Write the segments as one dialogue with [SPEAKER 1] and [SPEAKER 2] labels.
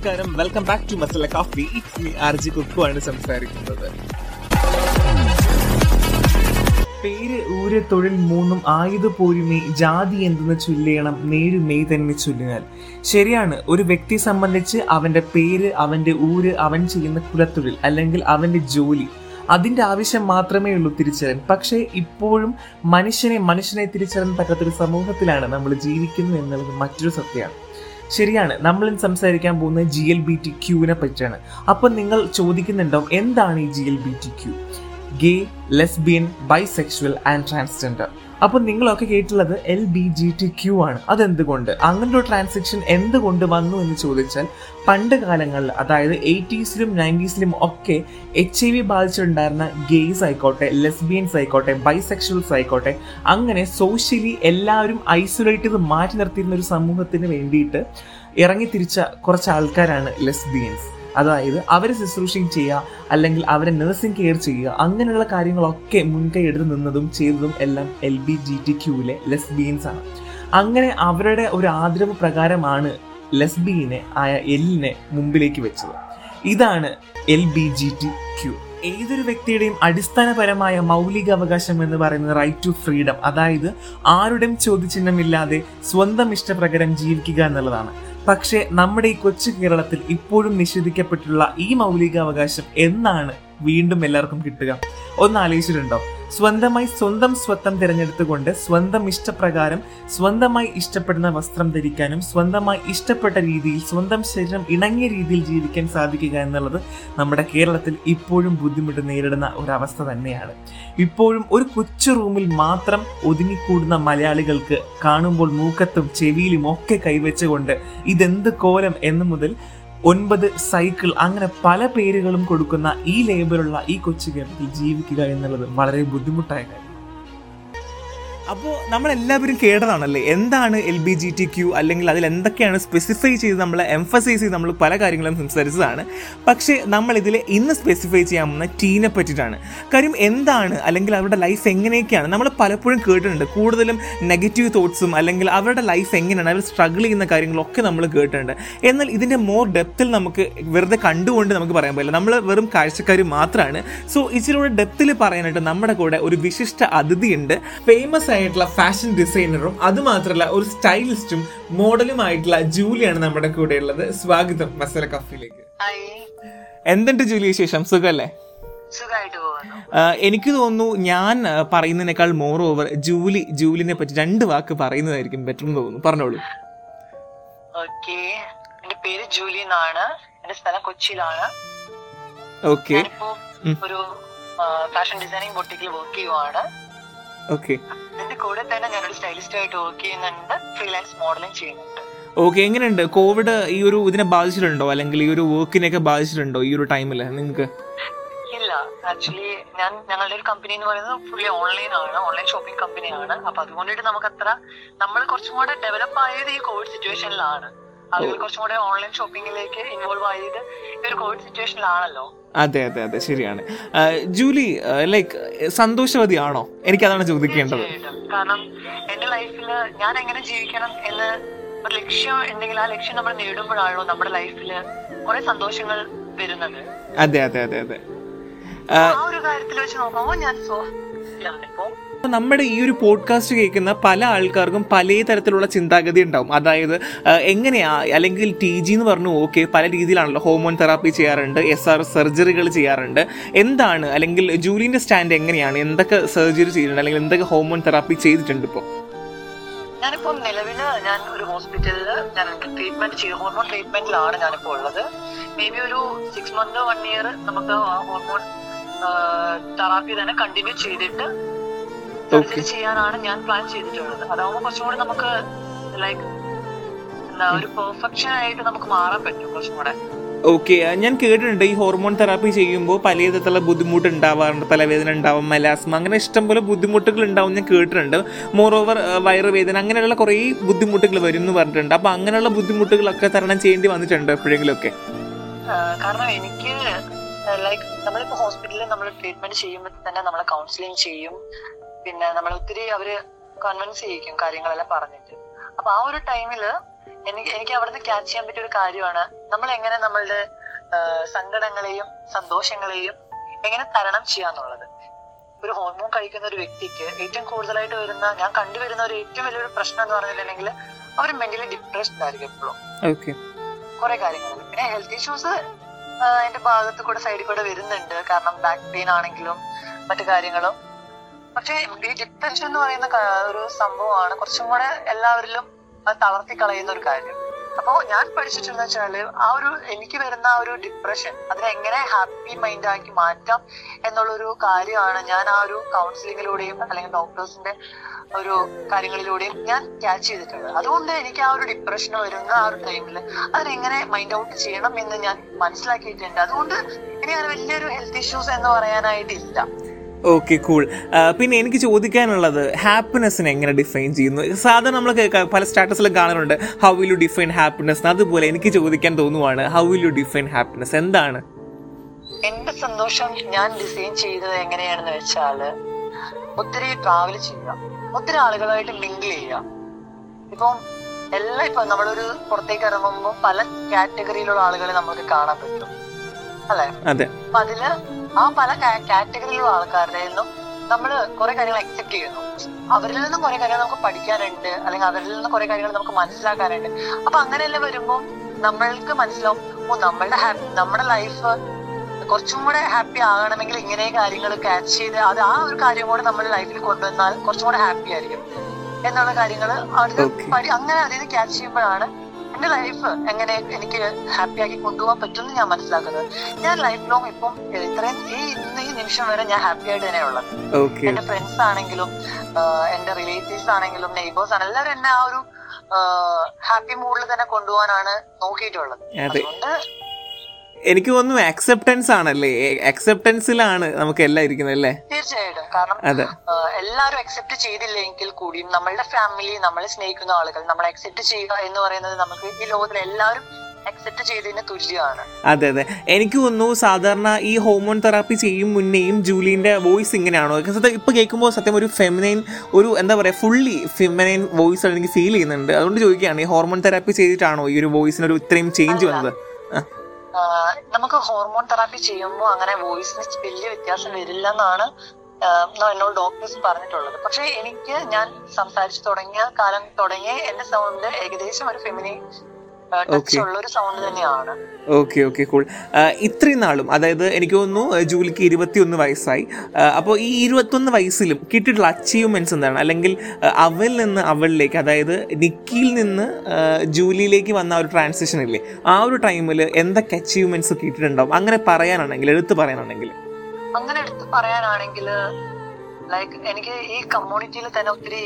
[SPEAKER 1] നമസ്കാരം. Welcome back to Masala Kaafi it's me Kukku ആണ് സംസാരിക്കുന്നത്. പേര് ഊര് തൊഴിൽ മൂന്നും ആയുധ പോരുമേ ജാതി എന്തെന്ന് ചൊല്ലിയണം നേരുമേ തന്നെ ചൊല്ലിനാൽ ശരിയാണ് ഒരു വ്യക്തി സംബന്ധിച്ച് അവന്റെ പേര് അവന്റെ ഊര് അവൻ ചെയ്യുന്ന കുലത്തൊഴിൽ അല്ലെങ്കിൽ അവന്റെ ജോലി അതിന്റെ ആവശ്യം മാത്രമേ ഉള്ളൂ തിരിച്ചറിയാൻ. പക്ഷേ ഇപ്പോഴും മനുഷ്യനെ മനുഷ്യനെ തിരിച്ചറിയാൻ പറ്റാത്തൊരു സമൂഹത്തിലാണ് നമ്മൾ ജീവിക്കുന്നത് എന്നുള്ളത് മറ്റൊരു സത്യമാണ്. ശരിയാണ്. നമ്മൾ സംസാരിക്കാൻ പോകുന്നത് ജി എൽ ബി ടി ക്യൂവിനെ പറ്റിയാണ്. അപ്പൊ നിങ്ങൾ ചോദിക്കുന്നുണ്ടോ എന്താണ് ഈ G L B T Q gay lesbian bisexual and transgender അപ്പൊ നിങ്ങളൊക്കെ കേട്ടുള്ളത് L B G T Q ആണ്. അതെന്തുകൊണ്ട്? അങ്ങനെ ഒരു ട്രാൻസാക്ഷൻ എന്തുകൊണ്ട് വന്നു എന്ന് ചോദിച്ചാൽ പണ്ട് കാലങ്ങളിൽ അതായത് എയ്റ്റീസിലും നയന്റീസിലും ഒക്കെ എച്ച് ഐ വി ബാധിച്ചിട്ടുണ്ടായിരുന്ന ഗെയ്സ് ആയിക്കോട്ടെ ലെസ്ബിയൻസ് ആയിക്കോട്ടെ ബൈസെക്ഷൽസ് ആയിക്കോട്ടെ അങ്ങനെ സോഷ്യലി എല്ലാവരും ഐസൊലേറ്റ് ചെയ്ത് മാറ്റി നിർത്തിയിരുന്ന ഒരു സമൂഹത്തിന് വേണ്ടിയിട്ട് ഇറങ്ങി തിരിച്ച കുറച്ച് ആൾക്കാരാണ് ലെസ്ബിയൻസ് അതായത് അവരെ ശുശ്രൂഷയും ചെയ്യുക അല്ലെങ്കിൽ അവരെ നഴ്സിംഗ് കെയർ ചെയ്യുക അങ്ങനെയുള്ള കാര്യങ്ങളൊക്കെ മുൻകൈ എടുത്ത് നിന്നതും ചെയ്തതും എല്ലാം എൽ ബി ജി ടി ക്യൂവിലെ ലെസ്ബിയൻസ് ആണ്. അങ്ങനെ അവരുടെ ഒരു ആദരവ് പ്രകാരമാണ് ലെസ്ബിയനെ ആയ എല്ലിനെ മുമ്പിലേക്ക് വെച്ചത്. ഇതാണ് L B G T Q ഏതൊരു വ്യക്തിയുടെയും അടിസ്ഥാനപരമായ മൗലിക അവകാശം എന്ന് പറയുന്നത് റൈറ്റ് ടു ഫ്രീഡം അതായത് ആരുടെയും ചോദ്യചിഹ്നമില്ലാതെ സ്വന്തം ഇഷ്ടപ്രകാരം ജീവിക്കുക എന്നുള്ളതാണ്. പക്ഷേ നമ്മുടെ ഈ കൊച്ചു കേരളത്തിൽ ഇപ്പോഴും നിഷേധിക്കപ്പെട്ടുള്ള ഈ മൗലികാവകാശം എന്നാണ് വീണ്ടും എല്ലാവർക്കും കിട്ടുക. ഒന്ന് ആലോചിച്ചിട്ടുണ്ടോ? സ്വന്തമായി സ്വന്തം സ്വത്തം തിരഞ്ഞെടുത്തുകൊണ്ട് സ്വന്തം ഇഷ്ടപ്രകാരം സ്വന്തമായി ഇഷ്ടപ്പെടുന്ന വസ്ത്രം ധരിക്കാനും സ്വന്തമായി ഇഷ്ടപ്പെട്ട രീതിയിൽ സ്വന്തം ശരീരം ഇണങ്ങിയ രീതിയിൽ ജീവിക്കാൻ സാധിക്കുക എന്നുള്ളത് നമ്മുടെ കേരളത്തിൽ ഇപ്പോഴും ബുദ്ധിമുട്ട് നേരിടുന്ന ഒരവസ്ഥ തന്നെയാണ്. ഇപ്പോഴും ഒരു കൊച്ചു റൂമിൽ മാത്രം ഒതുങ്ങിക്കൂടുന്ന മലയാളികൾക്ക് കാണുമ്പോൾ മൂക്കത്തും ചെവിയിലും ഒക്കെ കൈവച്ചുകൊണ്ട് ഇതെന്ത് കോലം എന്ന് മുതൽ ഒൻപത് സൈക്കിൾ അങ്ങനെ പല പേരുകളും കൊടുക്കുന്ന ഈ ലേബലുള്ള ഈ കൊച്ചു കേരളത്തിൽ ജീവിക്കുക എന്നുള്ളത് വളരെ ബുദ്ധിമുട്ടായ കാര്യം. അപ്പോൾ നമ്മളെല്ലാവരും കേട്ടതാണല്ലേ? എന്താണ് L B G T Q അല്ലെങ്കിൽ അതിൽ എന്തൊക്കെയാണ് സ്പെസിഫൈ ചെയ്ത് നമ്മൾ എംഫസൈസ് ചെയ്ത് നമ്മൾ പല കാര്യങ്ങളും സംസാരിച്ചതാണ്. പക്ഷേ നമ്മളിതിൽ ഇന്ന് സ്പെസിഫൈ ചെയ്യാൻ പോകുന്ന ടീനെ പറ്റിയിട്ടാണ്. കാര്യം എന്താണ്? അല്ലെങ്കിൽ അവരുടെ ലൈഫ് എങ്ങനെയൊക്കെയാണ്? നമ്മൾ പലപ്പോഴും കേട്ടിട്ടുണ്ട്. കൂടുതലും നെഗറ്റീവ് തോട്ട്സും അല്ലെങ്കിൽ അവരുടെ ലൈഫ് എങ്ങനെയാണ്? അവർ സ്ട്രഗിൾ ചെയ്യുന്ന കാര്യങ്ങളൊക്കെ നമ്മൾ കേട്ടിട്ടുണ്ട്. എന്നാൽ ഇതിന്റെ മോർ ഡെപ്തിൽ നമുക്ക് വെറുതെ കണ്ടുകൊണ്ട് നമുക്ക് പറയാൻ പറ്റില്ല. നമ്മൾ വെറും കാഴ്ചക്കാർ മാത്രമാണ് സോ ഇച്ചിരി ഡെപ്തിൽ പറയാനായിട്ട് നമ്മുടെ കൂടെ ഒരു വിശിഷ്ട അതിഥിയുണ്ട്. ഫേമസ് ആയിട്ടുള്ള ഫാഷൻ ഡിസൈനറും അതുമാത്രമല്ല ഒരു സ്റ്റൈലിസ്റ്റും മോഡലുമായിട്ടുള്ള ജൂലിയാണ് നമ്മുടെ കൂടെ ഉള്ളത്. സ്വാഗതം മസാല കഫിലേക്ക്
[SPEAKER 2] ഹായ്.
[SPEAKER 1] എന്തുണ്ട് ജൂലി വിശേഷം? സുഖല്ലേ? എനിക്ക് തോന്നുന്നു ഞാൻ പറയുന്നതിനേക്കാൾ മോർ ഓവർ ജൂലി ജൂലിനെ പറ്റി രണ്ട് വാക്ക് പറയുന്നതായിരിക്കും ബെറ്റർ എന്ന് തോന്നുന്നു. പറഞ്ഞോളൂ.
[SPEAKER 2] എന്റെ പേര് ജൂലി എന്നാണ്. എന്റെ സ്ഥലം കൊച്ചിയിലാണ്.
[SPEAKER 1] ഓക്കെ
[SPEAKER 2] ഒരു ഫാഷൻ ഡിസൈനിങ് ബൊട്ടിക്കിൽ വർക്ക് ചെയ്യുവാണ്.
[SPEAKER 1] ഓക്കെ
[SPEAKER 2] ഇതിന്റെ കൂടെ തന്നെ ഞാനൊരു സ്റ്റൈലിസ്റ്റ് ആയിട്ട് വർക്ക് ചെയ്യുന്നുണ്ട്. ഫ്രീലാൻസ് മോഡലിംഗ് ചെയ്യുന്നുണ്ട്.
[SPEAKER 1] ഓക്കെ എങ്ങനെയുണ്ട്? കോവിഡ് ഈ ഒരു ഇതിനെ ബാധിച്ചിട്ടുണ്ടോ? അല്ലെങ്കിൽ ഈ ഒരു വർക്കിനെയൊക്കെ ബാധിച്ചിട്ടുണ്ടോ ഈ ഒരു ടൈമിൽ നിങ്ങൾക്ക്
[SPEAKER 2] ഇല്ല. ആക്ച്വലി ഞാൻ ഞങ്ങളുടെ ഒരു കമ്പനി എന്ന് പറയുന്നത് ഫുള്ളി ഓൺലൈൻ ആണ്. ഓൺലൈൻ ഷോപ്പിംഗ് കമ്പനിയാണ് അപ്പൊ അതുകൊണ്ടിട്ട് നമുക്ക് അത്ര നമ്മൾ കുറച്ചും കൂടെ ഡെവലപ്പ് ആയത് ഈ കോവിഡ് സിറ്റുവേഷനിലാണ് ആളുകൾ കുറച്ചും കൂടെ ഓൺലൈൻ ഷോപ്പിംഗിലേക്ക് ഇൻവോൾവ് ആയത് ഈ ഒരു കോവിഡ് സിറ്റുവേഷനിലാണല്ലോ
[SPEAKER 1] അതെ അതെ അതെ ശരിയാണ്. ജൂലി ലൈക്ക് സന്തോഷവതിയാണോ? എനിക്കതാണ് ചോദിക്കേണ്ടത്.
[SPEAKER 2] തീർച്ചയായിട്ടും. കാരണം എന്റെ ലൈഫിൽ ഞാൻ എങ്ങനെ ജീവിക്കണം എന്ന് ഒരു ലക്ഷ്യം ഉണ്ടെങ്കിൽ ആ ലക്ഷ്യം നമ്മൾ നേടുമ്പോഴാണല്ലോ നമ്മുടെ ലൈഫിൽ കുറെ സന്തോഷങ്ങൾ വരുന്നത്.
[SPEAKER 1] അതെ അതെ അതെ അതെ.
[SPEAKER 2] ആ ഒരു കാര്യത്തിൽ വെച്ച് നോക്കുമ്പോൾ ഞാൻ
[SPEAKER 1] നമ്മുടെ ഈ ഒരു പോഡ്കാസ്റ്റ് കേൾക്കുന്ന പല ആൾക്കാർക്കും പല തരത്തിലുള്ള ചിന്താഗതി ഉണ്ടാവും. അതായത് എങ്ങനെയാ അല്ലെങ്കിൽ ടി ജി എന്ന് പറഞ്ഞു ഓക്കെ പല രീതിയിലാണല്ലോ ഹോമോൺ തെറാപ്പി ചെയ്യാറുണ്ട് എസ് ആർ സർജറികൾ ചെയ്യാറുണ്ട്. എന്താണ് അല്ലെങ്കിൽ ജൂലിന്റെ സ്റ്റാൻഡ് എങ്ങനെയാണ്? എന്തൊക്കെ സർജറി ചെയ്തിട്ടുണ്ട് അല്ലെങ്കിൽ എന്തൊക്കെ ഹോമോൺ തെറാപ്പി ചെയ്തിട്ടുണ്ട് ഇപ്പോൾ
[SPEAKER 2] ഞാനിപ്പോ നിലവിൽ ഞാൻ ഒരു ഹോസ്പിറ്റലിൽ ഞാൻ ട്രീറ്റ്മെന്റ് ചെയ്യും ഹോർമോൺ ട്രീറ്റ്മെന്റിലാണ് ഞാനിപ്പോ ഉള്ളത്. മേ ബി ഒരു സിക്സ് മന്ത് വൺ ഇയർ നമുക്ക് ഹോർമോൺ തെറാപ്പി തന്നെ കണ്ടിന്യൂ ചെയ്തിട്ട് ചെയ്യാനാണ് ഞാൻ പ്ലാൻ ചെയ്തിട്ടുള്ളത്. അതാവുമ്പോൾ കുറച്ചും കൂടി നമുക്ക് ലൈക്ക് എന്താ ഒരു പെർഫെക്ഷൻ ആയിട്ട് നമുക്ക് മാറാൻ പറ്റും കുറച്ചും കൂടെ.
[SPEAKER 1] ഓക്കെ ഞാൻ കേട്ടിട്ടുണ്ട് ഈ ഹോർമോൺ തെറാപ്പി ചെയ്യുമ്പോൾ പല വിധത്തിലുള്ള ബുദ്ധിമുട്ട് ഉണ്ടാവാറുണ്ട് തലവേദന ഉണ്ടാവും മലാസ്മ അങ്ങനെ ഇഷ്ടംപോലെ ബുദ്ധിമുട്ടുകൾ ഉണ്ടാവും ഞാൻ കേട്ടിട്ടുണ്ട്. മോർ ഓവർ വയറുവേദന അങ്ങനെയുള്ള കുറേ ബുദ്ധിമുട്ടുകൾ വരും എന്ന് പറഞ്ഞിട്ടുണ്ട്. അപ്പൊ അങ്ങനെയുള്ള ബുദ്ധിമുട്ടുകളൊക്കെ തരണം ചെയ്യേണ്ടി വന്നിട്ടുണ്ട് എപ്പോഴെങ്കിലും ഒക്കെ
[SPEAKER 2] കാരണം എനിക്ക് ലൈക്ക് നമ്മളിപ്പോ ഹോസ്പിറ്റലിൽ നമ്മൾ ട്രീറ്റ്മെന്റ് ചെയ്യുമ്പോൾ തന്നെ നമ്മളെ കൗൺസിലിംഗ് ചെയ്യും. പിന്നെ നമ്മൾ ഒത്തിരി അവർ കൺവിൻസ് ചെയ്യിക്കും കാര്യങ്ങളെല്ലാം പറഞ്ഞിട്ട്. അപ്പൊ ആ ഒരു ടൈമിൽ എനിക്ക് എനിക്ക് അവിടുന്ന് ക്യാച്ച് ചെയ്യാൻ പറ്റിയ ഒരു കാര്യമാണ്. നമ്മൾ എങ്ങനെ നമ്മളുടെ ആ, സങ്കടങ്ങളെയും സന്തോഷങ്ങളെയും എങ്ങനെ തരണം ചെയ്യാന്നുള്ളത്. ഒരു ഹോർമോൺ കഴിക്കുന്ന ഒരു വ്യക്തിക്ക് ഏറ്റവും കൂടുതലായിട്ട് വരുന്ന ഞാൻ കണ്ടുവരുന്ന ഒരു ഏറ്റവും വലിയൊരു പ്രശ്നം എന്ന് പറഞ്ഞിട്ടുണ്ടെങ്കിൽ അവർ മെന്റലി ഡിപ്രസ്ഡ് ആയിരിക്കും എപ്പോഴും. കുറെ കാര്യങ്ങൾ പിന്നെ ഹെൽത്ത് ഇഷ്യൂസ് എന്റെ ഭാഗത്ത് കൂടെ സൈഡിൽ കൂടെ വരുന്നുണ്ട്. കാരണം ബാക്ക് പെയിൻ ആണെങ്കിലും മറ്റു കാര്യങ്ങളും. പക്ഷെ ഈ ഡിപ്രഷൻ എന്ന് പറയുന്ന ഒരു സംഭവമാണ് കുറച്ചും കൂടെ എല്ലാവരിലും തളർത്തി കളയുന്ന ഒരു കാര്യം. അപ്പോ ഞാൻ പഠിച്ചിട്ടുണ്ടെന്ന് വെച്ചാൽ ആ ഒരു എനിക്ക് വരുന്ന ആ ഒരു ഡിപ്രഷൻ അതിനെങ്ങനെ ഹാപ്പി മൈൻഡ് ആക്കി മാറ്റാം എന്നുള്ളൊരു കാര്യമാണ് ഞാൻ ആ ഒരു കൗൺസിലിങ്ങിലൂടെയും അല്ലെങ്കിൽ ഡോക്ടേഴ്സിന്റെ ഒരു കാര്യങ്ങളിലൂടെയും ഞാൻ ക്യാച്ച് ചെയ്തിട്ടുള്ളത്. അതുകൊണ്ട് എനിക്ക് ആ ഒരു ഡിപ്രഷൻ വരുന്ന ആ ഒരു ടൈമിൽ അതിനെങ്ങനെ മൈൻഡ് ഔട്ട് ചെയ്യണം എന്ന് ഞാൻ മനസ്സിലാക്കിയിട്ടുണ്ട്. അതുകൊണ്ട് ഇനി അങ്ങനെ വലിയൊരു ഹെൽത്ത് ഇഷ്യൂസ് എന്ന് പറയാനായിട്ടില്ല.
[SPEAKER 1] ഓക്കെ കൂൾ പിന്നെ എനിക്ക് ചോദിക്കാനുള്ളത് ഹാപ്പിനെസ്സിനെ എങ്ങനെ ഡിഫൈൻ ചെയ്യുന്നു? സാധാരണ നമ്മൾ കേൾക്കാം പല സ്റ്റാറ്റസിലും കാണാറുണ്ട്. How will you define happiness അതുപോലെ എനിക്ക് ചോദിക്കാൻ തോന്നുവാണ് how will you define happiness എന്താണ്?
[SPEAKER 2] എന്റെ സന്തോഷം ഞാൻ ഡിസൈൻ ചെയ്തത് എങ്ങനെയാണെന്ന് വെച്ചാൽ ഒത്തിരി ട്രാവൽ ചെയ്യുക. ഒത്തിരി ആളുകളായിട്ട് മിങ്കിൾ ചെയ്യുക. ഇപ്പം എല്ലാം ഇപ്പൊ നമ്മളൊരു പുറത്തേക്ക് ഇറങ്ങുമ്പോൾ പല കാറ്റഗറിയിലുള്ള ആളുകളെ നമുക്ക് കാണാൻ പറ്റും. അല്ലെ? അപ്പൊ അതിൽ ആ പല കാറ്റഗറിയിലുള്ള ആൾക്കാരുടെ നിന്നും നമ്മൾ കുറെ കാര്യങ്ങൾ അക്സെപ്റ്റ് ചെയ്യുന്നു. അവരിൽ നിന്നും കുറെ കാര്യങ്ങൾ നമുക്ക് പഠിക്കാനുണ്ട് അല്ലെങ്കിൽ അവരിൽ നിന്ന് കുറെ കാര്യങ്ങൾ നമുക്ക് മനസ്സിലാക്കാനുണ്ട്. അപ്പൊ അങ്ങനെയെല്ലാം വരുമ്പോൾ നമ്മൾക്ക് മനസ്സിലാവും ഓ നമ്മളുടെ ഹാപ്പി നമ്മുടെ ലൈഫ് കുറച്ചും കൂടെ ഹാപ്പി ആകണമെങ്കിൽ ഇങ്ങനെ കാര്യങ്ങൾ ക്യാച്ച് ചെയ്ത് അത് ആ ഒരു കാര്യം കൂടെ നമ്മുടെ ലൈഫിൽ കൊണ്ടുവന്നാൽ കുറച്ചും കൂടെ ഹാപ്പി ആയിരിക്കും. എന്നുള്ള കാര്യങ്ങൾ അവർക്ക് അങ്ങനെ അതായത് ക്യാച്ച് ചെയ്യുമ്പോഴാണ് എന്റെ ലൈഫ് എങ്ങനെ എനിക്ക് ഹാപ്പിയാക്കി കൊണ്ടുപോകാൻ പറ്റുമെന്ന് ഞാൻ മനസ്സിലാക്കുന്നത്. ഞാൻ ലൈഫ് ലോങ് ഇപ്പം ഇത്രയും ഈ ഇന്ന് ഈ നിമിഷം വരെ ഞാൻ ഹാപ്പി ആയിട്ട് തന്നെ ഉള്ളത്. എന്റെ ഫ്രണ്ട്സ് ആണെങ്കിലും എന്റെ റിലേറ്റീവ്സ് ആണെങ്കിലും നെയ്ബേഴ്സ് ആണ് എല്ലാവരും എന്നെ ആ ഒരു ഹാപ്പി മൂഡിൽ തന്നെ കൊണ്ടുപോകാനാണ് നോക്കിയിട്ടുള്ളത്. അതുകൊണ്ട്
[SPEAKER 1] എനിക്ക് തോന്നുന്നു അക്സെപ്റ്റൻസ് ആണല്ലേ? അക്സെപ്റ്റൻസിലാണ് നമുക്ക് എല്ലാം ഇരിക്കുന്നത് അല്ലേ?
[SPEAKER 2] തീർച്ചയായിട്ടും. കാരണം എല്ലാവരും അക്സെപ്റ്റ് ചെയ്തില്ലെങ്കിൽ കൂടിയും നമ്മളുടെ ഫാമിലി നമ്മളെ സ്നേഹിക്കുന്ന ആളുകൾ നമ്മളെ അക്സെപ്റ്റ് ചെയ്യുക എന്ന് പറയുന്നത് നമുക്ക് ഈ ലോകത്തിൽ എല്ലാവരും അക്സെപ്റ്റ് ചെയ്തതിന് തുല്യമാണ്.
[SPEAKER 1] അതെ അതെ. എനിക്ക് തോന്നുന്നു സാധാരണ ഈ ഹോർമോൺ തെറാപ്പി ചെയ്യും മുന്നേയും ജൂലിന്റെ വോയിസ് ഇങ്ങനെയാണോ? ഇപ്പൊ കേൾക്കുമ്പോൾ സത്യം ഒരു ഫെമിനൈൻ ഒരു എന്താ പറയാ ഫുള്ളി ഫെമിനൈൻ വോയിസ് എനിക്ക് ഫീൽ ചെയ്യുന്നുണ്ട്. അതുകൊണ്ട് ചോദിക്കുകയാണ് ഈ ഹോർമോൺ തെറാപ്പി ചെയ്തിട്ടാണോ ഈ ഒരു വോയിസിന് ഒരു ഇത്രയും ചേഞ്ച് വന്നത്?
[SPEAKER 2] നമുക്ക് ഹോർമോൺ തെറാപ്പി ചെയ്യുമ്പോൾ അങ്ങനെ വോയിസിന് വലിയ വ്യത്യാസം വരില്ല എന്നാണ് എന്നോട് ഡോക്ടേഴ്സ് പറഞ്ഞിട്ടുള്ളത്. പക്ഷെ എനിക്ക് ഞാൻ സംസാരിച്ചു തുടങ്ങിയ കാലം തുടങ്ങിയ എന്റെ സൗണ്ട് ഏകദേശം ഒരു ഫെമിനി
[SPEAKER 1] ഓക്കെ ഓക്കെ കൂൾ ഇത്രയും നാളും അതായത് എനിക്ക് തോന്നുന്നു ജൂലിക്ക് ഇരുപത്തിയൊന്ന് വയസ്സായി. അപ്പോൾ ഈ ഇരുപത്തൊന്ന് വയസ്സിലും കിട്ടിയിട്ടുള്ള അച്ചീവ്മെന്റ്സ് എന്താണ്? അല്ലെങ്കിൽ അവൽ നിന്ന് അവളിലേക്ക് അതായത് നിക്കിയിൽ നിന്ന് ജൂലിയിലേക്ക് വന്ന ഒരു ട്രാൻസിഷൻ ഇല്ലേ? ആ ഒരു ടൈമിൽ എന്തൊക്കെ അച്ചീവ്മെന്റ്സ് കിട്ടിയിട്ടുണ്ടാവും? അങ്ങനെ പറയാനാണെങ്കിൽ എടുത്ത് പറയാനാണെങ്കിൽ.
[SPEAKER 2] അങ്ങനെ എടുത്തു പറയാനാണെങ്കിൽ ലൈക്ക് എനിക്ക് ഈ കമ്മ്യൂണിറ്റിയിൽ തന്നെ ഒത്തിരി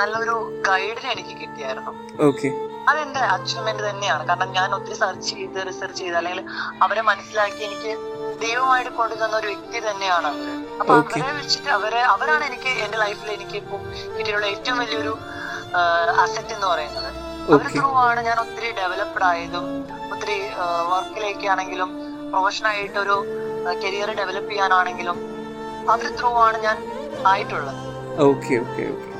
[SPEAKER 2] നല്ലൊരു ഗൈഡിനെ എനിക്ക് കിട്ടിയായിരുന്നു.
[SPEAKER 1] ഓക്കെ
[SPEAKER 2] അതെന്റെ അച്ചീവ്മെന്റ് തന്നെയാണ്. കാരണം ഞാൻ ഒത്തിരി സെർച്ച് ചെയ്ത് റിസർച്ച് ചെയ്ത് അല്ലെങ്കിൽ അവരെ മനസ്സിലാക്കി എനിക്ക് ദൈവമായിട്ട് കൊണ്ടുതന്ന ഒരു വ്യക്തി തന്നെയാണ് അവർ. അപ്പൊ അവരെ വെച്ചിട്ട് അവരെ അവരാണ് എനിക്ക് എന്റെ ലൈഫിൽ എനിക്ക് ഇപ്പം കിട്ടിയുള്ള ഏറ്റവും വലിയൊരു അസറ്റ് എന്ന് പറയുന്നത്. അവർ ത്രൂ ആണ് ഞാൻ ഒത്തിരി ഡെവലപ്ഡ് ആയതും ഒത്തിരി വർക്കിലേക്ക് ആണെങ്കിലും പ്രൊഫഷണൽ ആയിട്ട് ഒരു കരിയർ ഡെവലപ്പ് ചെയ്യാനാണെങ്കിലും അവർ ത്രൂ ആണ് ഞാൻ ആയിട്ടുള്ളത്.
[SPEAKER 1] ഓക്കെ ഓക്കെ ഓക്കെ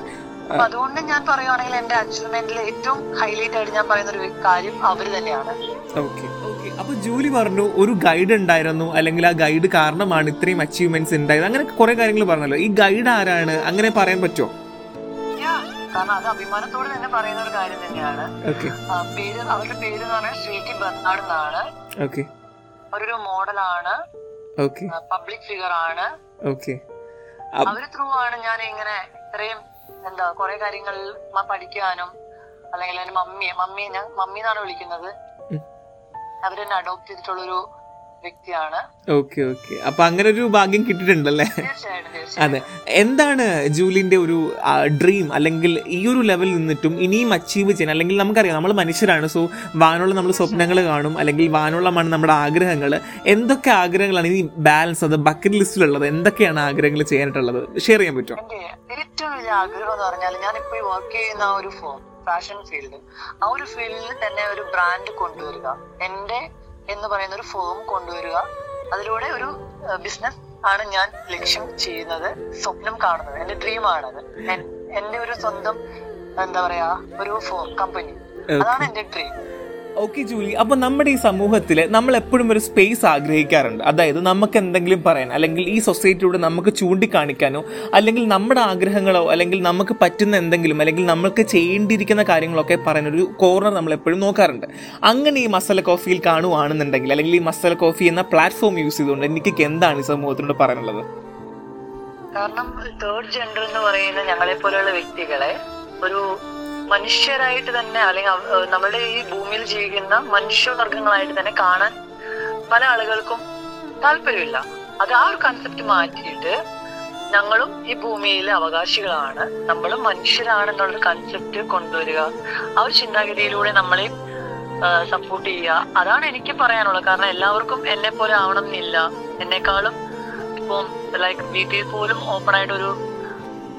[SPEAKER 2] അപ്പൊ അതുകൊണ്ട് ഞാൻ പറയുവാണെങ്കിൽ എന്റെ അച്ചീവ്മെന്റിൽ ഏറ്റവും ഹൈലൈറ്റ് ആയിട്ട് ഞാൻ പറയുന്ന ഒരു കാര്യം അവർ തന്നെയാണ്.
[SPEAKER 1] അപ്പൊ ജൂലി പറഞ്ഞു ഒരു ഗൈഡ് ഉണ്ടായിരുന്നു അല്ലെങ്കിൽ ആ ഗൈഡ് കാരണമാണ് ഇത്രയും അച്ചീവ്മെന്റ്സ് ഉണ്ടായത്. അങ്ങനെ കുറെ കാര്യങ്ങൾ പറഞ്ഞല്ലോ. ഈ ഗൈഡ് ആരാണ്? അങ്ങനെ പറയാൻ പറ്റുമോ
[SPEAKER 2] കാരണം അത് അഭിമാനത്തോടെ തന്നെ പറയുന്ന ഒരു കാര്യം തന്നെയാണ്. പേര് അവരുടെ പേര് എന്ന് പറഞ്ഞാൽ ശ്രീറ്റി ബർണാഡ് എന്നാണ്. അവരൊരു മോഡലാണ്. പബ്ലിക് ഫിഗർ ആണ്.
[SPEAKER 1] ഓക്കെ
[SPEAKER 2] അവർ ത്രൂ ആണ് ഞാൻ ഇങ്ങനെ ഇത്രയും എന്താ കുറെ കാര്യങ്ങൾ പഠിക്കുവാനും പഠിക്കാനും അല്ലെങ്കിൽ എന്റെ മമ്മിയെ മമ്മിയെ ഞാൻ മമ്മി എന്നാണ് വിളിക്കുന്നത്. അവരെന്നെ അഡോപ്റ്റ് ചെയ്തിട്ടുള്ളൊരു വ്യക്തിയാണ്.
[SPEAKER 1] Okay okay. അപ്പൊ അങ്ങനെ ഒരു ഭാഗ്യം കിട്ടിയിട്ടുണ്ടല്ലേ? അതെ. എന്താണ് ജൂലിന്റെ ഒരു ഡ്രീം അല്ലെങ്കിൽ ഈ ഒരു ലെവലിൽ നിന്നിട്ടും ഇനിയും അച്ചീവ് ചെയ്യാൻ അല്ലെങ്കിൽ നമുക്കറിയാം നമ്മൾ മനുഷ്യരാണ് സോ വാനുള്ള നമ്മൾ സ്വപ്നങ്ങൾ കാണും അല്ലെങ്കിൽ വാനുള്ളമാണ് നമ്മുടെ ആഗ്രഹങ്ങൾ. എന്തൊക്കെ ആഗ്രഹങ്ങളാണ് ഇനി ബാലൻസ് അത് ബക്കറ്റ് ലിസ്റ്റിലുള്ളത് എന്തൊക്കെയാണ് ആഗ്രഹങ്ങൾ ചെയ്യാനായിട്ടുള്ളത്? ഷെയർ ചെയ്യാൻ പറ്റുമോ?
[SPEAKER 2] എന്റെ ഏറ്റവും വലിയ ആഗ്രഹം എന്ന് പറഞ്ഞാൽ വർക്ക് ചെയ്യുന്ന ഒരു ഫോം ഫാഷൻ ഫീൽഡ് ആ ഒരു ഫീൽഡിൽ തന്നെ ഒരു ബ്രാൻഡ് കൊണ്ടുവരിക. എന്റെ എന്ന് പറയുന്ന ഒരു ഫോം കൊണ്ടുവരിക. അതിലൂടെ ഒരു ബിസിനസ് ആണ് ഞാൻ ലക്ഷ്യം ചെയ്യുന്നത് സ്വപ്നം കാണുന്നത്. എന്റെ ഡ്രീം ആണത്. എന്റെ ഒരു സ്വന്തം എന്താ പറയാ ഒരു ഫോം കമ്പനി അതാണ് എന്റെ ഡ്രീം
[SPEAKER 1] ഓക്കെ ജൂലി. അപ്പൊ നമ്മുടെ ഈ സമൂഹത്തിൽ നമ്മൾ എപ്പോഴും ഒരു സ്പേസ് ആഗ്രഹിക്കാറുണ്ട്. അതായത് നമുക്ക് എന്തെങ്കിലും പറയാൻ അല്ലെങ്കിൽ ഈ സൊസൈറ്റിയോട് നമുക്ക് ചൂണ്ടിക്കാണിക്കാനോ അല്ലെങ്കിൽ നമ്മുടെ ആഗ്രഹങ്ങളോ അല്ലെങ്കിൽ നമുക്ക് പറ്റുന്ന എന്തെങ്കിലും അല്ലെങ്കിൽ നമ്മൾക്ക് ചെയ്യേണ്ടിയിരിക്കുന്ന കാര്യങ്ങളൊക്കെ പറയാൻ ഒരു കോർണർ നമ്മൾ എപ്പോഴും നോക്കാറുണ്ട്. അങ്ങനെ ഈ മസാല കോഫിയിൽ കാണുവാണെന്നുണ്ടെങ്കിൽ അല്ലെങ്കിൽ ഈ മസാല കോഫി എന്ന പ്ലാറ്റ്ഫോം യൂസ് ചെയ്തുകൊണ്ട് എനിക്ക് എന്താണ് ഈ സമൂഹത്തിനോട് പറയാനുള്ളത്?
[SPEAKER 2] കാരണം തേർഡ് ജെൻഡർ എന്ന് പറയുന്ന ഞങ്ങളെ പോലെയുള്ള വ്യക്തികളെ ഒരു മനുഷ്യരായിട്ട് തന്നെ അല്ലെങ്കിൽ നമ്മുടെ ഈ ഭൂമിയിൽ ജീവിക്കുന്ന മനുഷ്യവർഗങ്ങളായിട്ട് തന്നെ കാണാൻ പല ആളുകൾക്കും താല്പര്യമില്ല. അത് ആ ഒരു കൺസെപ്റ്റ് മാറ്റിയിട്ട് ഞങ്ങളും ഈ ഭൂമിയിലെ അവകാശികളാണ്. നമ്മളും മനുഷ്യരാണെന്നുള്ളൊരു കൺസെപ്റ്റ് കൊണ്ടുവരിക ആ ഒരു ചിന്താഗതിയിലൂടെ നമ്മളെ സപ്പോർട്ട് ചെയ്യുക. അതാണ് എനിക്ക് പറയാനുള്ളത്. കാരണം എല്ലാവർക്കും എന്നെ പോലെ ആവണം എന്നില്ല എന്നെക്കാളും ഇപ്പം ലൈക്ക് വീട്ടിൽ പോലും ഓപ്പൺ ആയിട്ട് ഒരു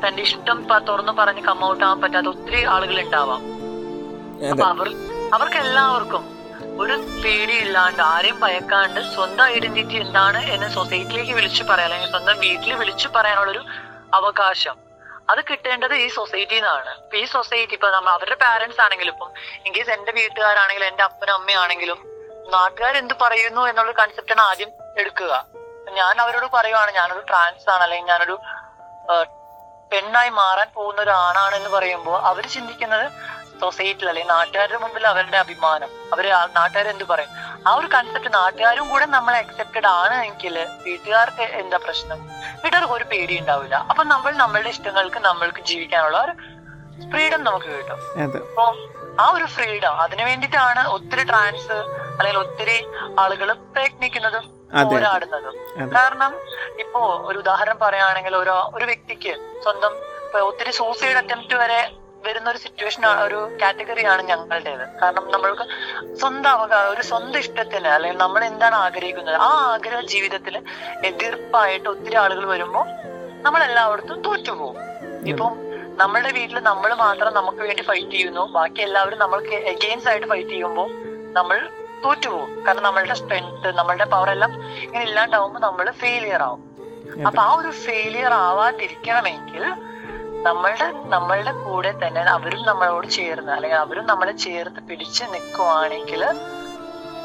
[SPEAKER 2] തന്റെ ഇഷ്ടം തുറന്നു പറഞ്ഞ് കമ്മൗട്ട് ആവാൻ പറ്റാത്ത ഒത്തിരി ആളുകൾ ഉണ്ടാവാം അപ്പൊ അവർ അവർക്ക് എല്ലാവർക്കും ഒരു പേടിയില്ലാണ്ട് ആരെയും ഭയക്കാണ്ട് സ്വന്തം ഐഡന്റിറ്റി എന്താണ് എന്ന് സൊസൈറ്റിയിലേക്ക് വിളിച്ചു പറയാൻ അല്ലെങ്കിൽ സ്വന്തം വീട്ടിൽ വിളിച്ചു പറയാനുള്ളൊരു അവകാശം. അത് കിട്ടേണ്ടത് ഈ സൊസൈറ്റിയിൽ നിന്നാണ് ഇപ്പൊ ഈ സൊസൈറ്റി ഇപ്പൊ നമ്മൾ അവരുടെ പാരന്റ്സ് ആണെങ്കിലും ഇപ്പം ഇൻകേസ് എന്റെ വീട്ടുകാരാണെങ്കിലും എന്റെ അപ്പനും അമ്മയാണെങ്കിലും നാട്ടുകാർ എന്ത് പറയുന്നു എന്നുള്ള കൺസെപ്റ്റാണ് ആദ്യം എടുക്കുക. ഞാൻ അവരോട് പറയുവാണ് ഞാനൊരു ട്രാൻസ് ആണ് അല്ലെങ്കിൽ ഞാനൊരു പെണ്ണായി മാറാൻ പോകുന്ന ഒരു ആണാണ് എന്ന് പറയുമ്പോൾ അവർ ചിന്തിക്കുന്നത് സൊസൈറ്റിയിൽ അല്ലെങ്കിൽ നാട്ടുകാരുടെ മുമ്പിൽ അവരുടെ അഭിമാനം. അവർ നാട്ടുകാർ എന്ത് പറയും? ആ ഒരു കൺസെപ്റ്റ് നാട്ടുകാരും കൂടെ നമ്മളെ അക്സെപ്റ്റഡ് ആണ് എങ്കിൽ വീട്ടുകാർക്ക് എന്താ പ്രശ്നം? വീട്ടുകാർക്ക് ഒരു പേടി ഉണ്ടാവില്ല. അപ്പൊ നമ്മൾ നമ്മളുടെ ഇഷ്ടങ്ങൾക്ക് നമ്മൾക്ക് ജീവിക്കാനുള്ള ഒരു ഫ്രീഡം നമുക്ക് കിട്ടും. അപ്പോ ആ ഒരു ഫ്രീഡം അതിനു വേണ്ടിയിട്ടാണ് ഒത്തിരി ട്രാൻസ് അല്ലെങ്കിൽ ഒത്തിരി ആളുകൾ പ്രയത്നിക്കുന്നതും. പോരാടുന്നതും. കാരണം ഇപ്പോ ഒരു ഉദാഹരണം പറയുകയാണെങ്കിൽ ഒരു ഒരു വ്യക്തിക്ക് സ്വന്തം ഒത്തിരി സൂസൈഡ് അറ്റംപ്റ്റ് വരെ വരുന്ന ഒരു സിറ്റുവേഷൻ ഒരു കാറ്റഗറിയാണ് ഞങ്ങളുടേത്. കാരണം നമ്മൾക്ക് സ്വന്തം അവകാശം ഒരു സ്വന്തം ഇഷ്ടത്തിന് അല്ലെങ്കിൽ നമ്മൾ എന്താണ് ആഗ്രഹിക്കുന്നത്? ആ ആഗ്രഹ ജീവിതത്തിൽ എതിർപ്പായിട്ട് ഒത്തിരി ആളുകൾ വരുമ്പോൾ നമ്മൾ എല്ലായിടത്തും തോറ്റുപോകും ഇപ്പം നമ്മളുടെ വീട്ടിൽ നമ്മൾ മാത്രം നമുക്ക് വേണ്ടി ഫൈറ്റ് ചെയ്യുന്നു. ബാക്കി എല്ലാവരും നമ്മൾക്ക് എഗെയിൻസ്റ്റ് ആയിട്ട് ഫൈറ്റ് ചെയ്യുമ്പോൾ നമ്മൾ തോറ്റുപോകും കാരണം നമ്മളുടെ സ്ട്രെങ്ത് നമ്മളുടെ പവർ എല്ലാം ഇങ്ങനെ ഇല്ലാണ്ടാവുമ്പോൾ നമ്മൾ ഫെയിലിയർ ആവും. അപ്പൊ ആ ഒരു ഫെയിലിയർ ആവാതിരിക്കണമെങ്കിൽ നമ്മളുടെ നമ്മളുടെ കൂടെ തന്നെ അവരും നമ്മളോട് ചേർന്ന് അല്ലെങ്കിൽ അവരും നമ്മളെ ചേർത്ത് പിടിച്ച് നിൽക്കുവാണെങ്കിൽ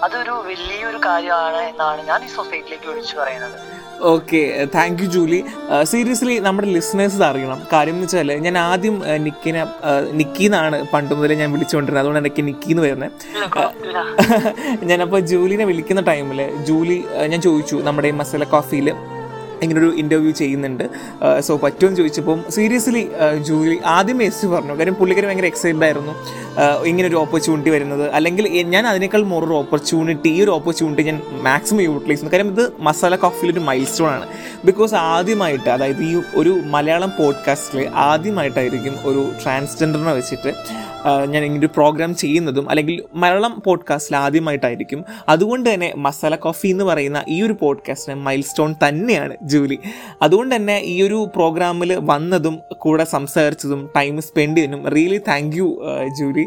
[SPEAKER 2] അതൊരു വലിയൊരു കാര്യമാണ് എന്നാണ് ഞാൻ ഈ സൊസൈറ്റിയിലേക്ക് വിളിച്ചു പറയുന്നത്.
[SPEAKER 1] Okay thank you Julie seriously നമ്മുടെ ലിസണേഴ്സ് അറിയണം. കാര്യം എന്ന് വെച്ചാൽ ഞാൻ ആദ്യം uh, നിക്കിനെ uh, നിക്കി എന്നാണ് പണ്ട് മുതലേ ഞാൻ വിളിച്ചുകൊണ്ടിരുന്നത്. അതുകൊണ്ട് എനിക്ക് നിക്കി എന്ന് വരുന്നത്
[SPEAKER 2] കുഴപ്പമില്ല.
[SPEAKER 1] ഞാനപ്പോൾ ജൂലിനെ വിളിക്കുന്ന ടൈമിൽ ജൂലി uh, ഞാൻ ചോദിച്ചു നമ്മുടെ ഈ മസാല കോഫിയിൽ ഇങ്ങനൊരു ഇന്റർവ്യൂ ചെയ്യുന്നുണ്ട്. സോ പറ്റുമെന്ന് ചോദിച്ചപ്പം സീരിയസ്ലി ജൂലി ആദ്യം എസ് പറഞ്ഞു. കാര്യം പുള്ളിക്കാരി ഭയങ്കര എക്സൈറ്റഡ് ആയിരുന്നു. ഇങ്ങനൊരു ഓപ്പർച്യൂണിറ്റി വരുന്നത്. അല്ലെങ്കിൽ ഞാൻ അതിനേക്കാൾ മോർ ഒരു ഓപ്പർച്യൂണിറ്റി ഈ ഒരു ഓപ്പർച്യൂണിറ്റി ഞാൻ മാക്സിമം യൂട്ടിലൈസ് ചെയ്യുന്നു. കാര്യം ഇത് മസാല കോഫിയിലൊരു മൈൽ സ്റ്റോൺ ആണ്. ബിക്കോസ് ആദ്യമായിട്ട് അതായത് ഈ ഒരു മലയാളം പോഡ്കാസ്റ്റിൽ ആദ്യമായിട്ടായിരിക്കും ഒരു ട്രാൻസ്ജെൻഡറിനെ വെച്ചിട്ട് ഞാൻ ഇങ്ങനെ ഒരു പ്രോഗ്രാം ചെയ്യുന്നതും അല്ലെങ്കിൽ മലയാളം പോഡ്കാസ്റ്റിൽ ആദ്യമായിട്ടായിരിക്കും. അതുകൊണ്ട് തന്നെ മസാല കോഫി എന്ന് പറയുന്ന ഈ ഒരു പോഡ്കാസ്റ്റിന് മൈൽ സ്റ്റോൺ തന്നെയാണ് ജൂലി. അതുകൊണ്ട് തന്നെ ഈ ഒരു പ്രോഗ്രാമിൽ വന്നതും കൂടെ സംസാരിച്ചതും ടൈം സ്പെൻഡ് ചെയ്യുന്നതും റിയലി താങ്ക് യു ജൂലി.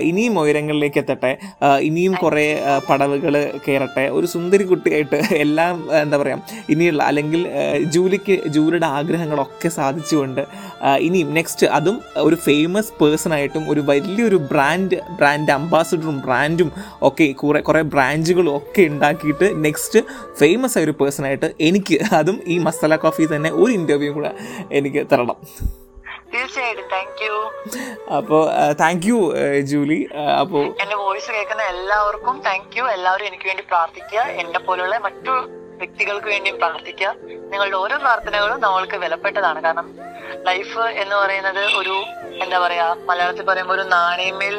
[SPEAKER 1] ഇനിയും ഉയരങ്ങളിലേക്ക് എത്തട്ടെ. ഇനിയും കുറേ പടവുകൾ കയറട്ടെ ഒരു സുന്ദരി കുട്ടിയായിട്ട് എല്ലാം എന്താ പറയുക ഇനിയുള്ള അല്ലെങ്കിൽ ജൂലിക്ക് ജൂലിയുടെ ആഗ്രഹങ്ങളൊക്കെ സാധിച്ചുകൊണ്ട് ഇനിയും നെക്സ്റ്റ് അതും ഒരു ഫേമസ് പേഴ്സൺ ആയിട്ടും ഒരു വലിയൊരു ബ്രാൻഡ് ബ്രാൻഡ് അംബാസഡറും ബ്രാൻഡും ഒക്കെ കുറേ കുറേ ബ്രാഞ്ചുകളും ഒക്കെ ഉണ്ടാക്കിയിട്ട് നെക്സ്റ്റ് ഫേമസ് ആയ ഒരു പേഴ്സണായിട്ട് എനിക്ക് അതും ഈ മസാല കോഫി തന്നെ ഒരു ഇന്റർവ്യൂ കൂടെ എനിക്ക് തരണം.
[SPEAKER 2] തീർച്ചയായിട്ടും. താങ്ക് യു
[SPEAKER 1] അപ്പോ താങ്ക് യു ജൂലി. അപ്പോ
[SPEAKER 2] എന്റെ വോയിസ് കേൾക്കുന്ന എല്ലാവർക്കും താങ്ക് യു എല്ലാവരും എനിക്ക് വേണ്ടി പ്രാർത്ഥിക്കുക. എന്നെ പോലുള്ള മറ്റു വ്യക്തികൾക്ക് വേണ്ടിയും പ്രാർത്ഥിക്കുക. നിങ്ങളുടെ ഓരോ പ്രാർത്ഥനകളും നമ്മൾക്ക് വിലപ്പെട്ടതാണ്. കാരണം ലൈഫ് എന്ന് പറയുന്നത് ഒരു എന്താ പറയാ മലയാളത്തിൽ പറയുമ്പോൾ ഒരു നാണയമേൽ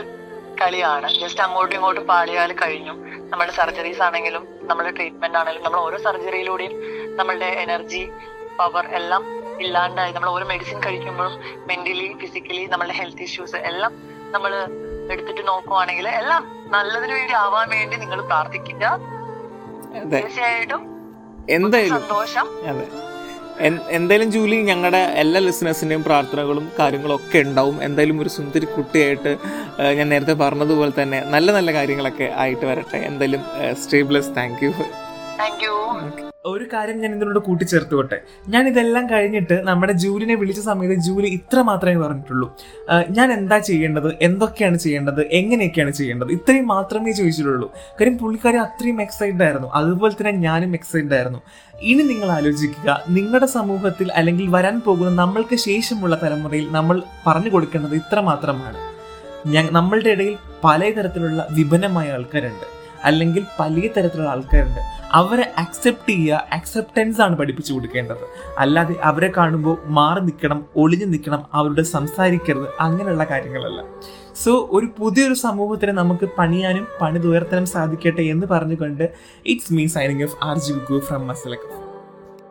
[SPEAKER 2] കളിയാണ്. ജസ്റ്റ് അങ്ങോട്ടും ഇങ്ങോട്ടും പാളിയാൽ കഴിഞ്ഞു. നമ്മുടെ സർജറീസ് ആണെങ്കിലും നമ്മുടെ ട്രീറ്റ്മെന്റ് ആണെങ്കിലും നമ്മൾ ഓരോ സർജറിയിലൂടെയും നമ്മളുടെ എനർജി പവർ എല്ലാം ഇല്ലാണ്ടായി. നമ്മൾ ഓരോ മെഡിസിൻ കഴിക്കുമ്പോഴും മെന്റലി ഫിസിക്കലി നമ്മളുടെ ഹെൽത്ത് ഇഷ്യൂസ് എല്ലാം നമ്മൾ എടുത്തിട്ട് നോക്കുവാണെങ്കിൽ എല്ലാം നല്ലതിനു വേണ്ടി ആവാൻ വേണ്ടി നിങ്ങൾ പ്രാർത്ഥിക്കുക. തീർച്ചയായിട്ടും
[SPEAKER 1] എന്തായാലും അതെ. എന്തായാലും ജൂലി ഞങ്ങളുടെ എല്ലാ ലിസണേഴ്സിന്റെയും പ്രാർത്ഥനകളും കാര്യങ്ങളും ഒക്കെ ഉണ്ടാവും. എന്തായാലും ഒരു സുന്ദരി കുട്ടിയായിട്ട് ഞാൻ നേരത്തെ പറഞ്ഞതുപോലെ തന്നെ നല്ല നല്ല കാര്യങ്ങളൊക്കെ ആയിട്ട് വരട്ടെ. എന്തായാലും യു
[SPEAKER 2] താങ്ക് യു
[SPEAKER 1] ഒരു കാര്യം ഞാൻ ഇതിനോട് കൂട്ടിച്ചേർത്തുകൊട്ടെ. ഞാൻ ഇതെല്ലാം കഴിഞ്ഞിട്ട് നമ്മുടെ ജൂലിനെ വിളിച്ച സമയത്ത് ജൂലി ഇത്ര മാത്രമേ പറഞ്ഞിട്ടുള്ളൂ. ഞാൻ എന്താ ചെയ്യേണ്ടത്? എന്തൊക്കെയാണ് ചെയ്യേണ്ടത്? എങ്ങനെയൊക്കെയാണ് ചെയ്യേണ്ടത്? ഇത്രയും മാത്രമേ ചോദിച്ചിട്ടുള്ളൂ. കാര്യം പുള്ളിക്കാരി അത്രയും എക്സൈറ്റഡ് ആയിരുന്നു. അതുപോലെ തന്നെ ഞാനും എക്സൈറ്റഡ് ആയിരുന്നു. ഇനി നിങ്ങൾ ആലോചിക്കുക. നിങ്ങളുടെ സമൂഹത്തിൽ അല്ലെങ്കിൽ വരാൻ പോകുന്ന നമ്മൾക്ക് ശേഷമുള്ള തലമുറയിൽ നമ്മൾ പറഞ്ഞു കൊടുക്കേണ്ടത് ഇത്ര മാത്രമാണ്. നമ്മളുടെ ഇടയിൽ പലതരത്തിലുള്ള വിപന്നമായ ആൾക്കാരുണ്ട്. അല്ലെങ്കിൽ പല തരത്തിലുള്ള ആൾക്കാരുണ്ട്. അവരെ അക്സെപ്റ്റ് ചെയ്യുക അക്സെപ്റ്റൻസ് ആണ് പഠിപ്പിച്ചു കൊടുക്കേണ്ടത്. അല്ലാതെ അവരെ കാണുമ്പോൾ മാറി നിൽക്കണം ഒളിഞ്ഞു നിൽക്കണം അവരുടെ സംസാരിക്കരുത് അങ്ങനെയുള്ള കാര്യങ്ങളല്ല. സോ ഒരു പുതിയൊരു സമൂഹത്തിന് നമുക്ക് പണിയാനും പണിതുയർത്താനും സാധിക്കട്ടെ എന്ന് പറഞ്ഞുകൊണ്ട് it's me signing off R G ഗു ഫ്രം മസലക്ക്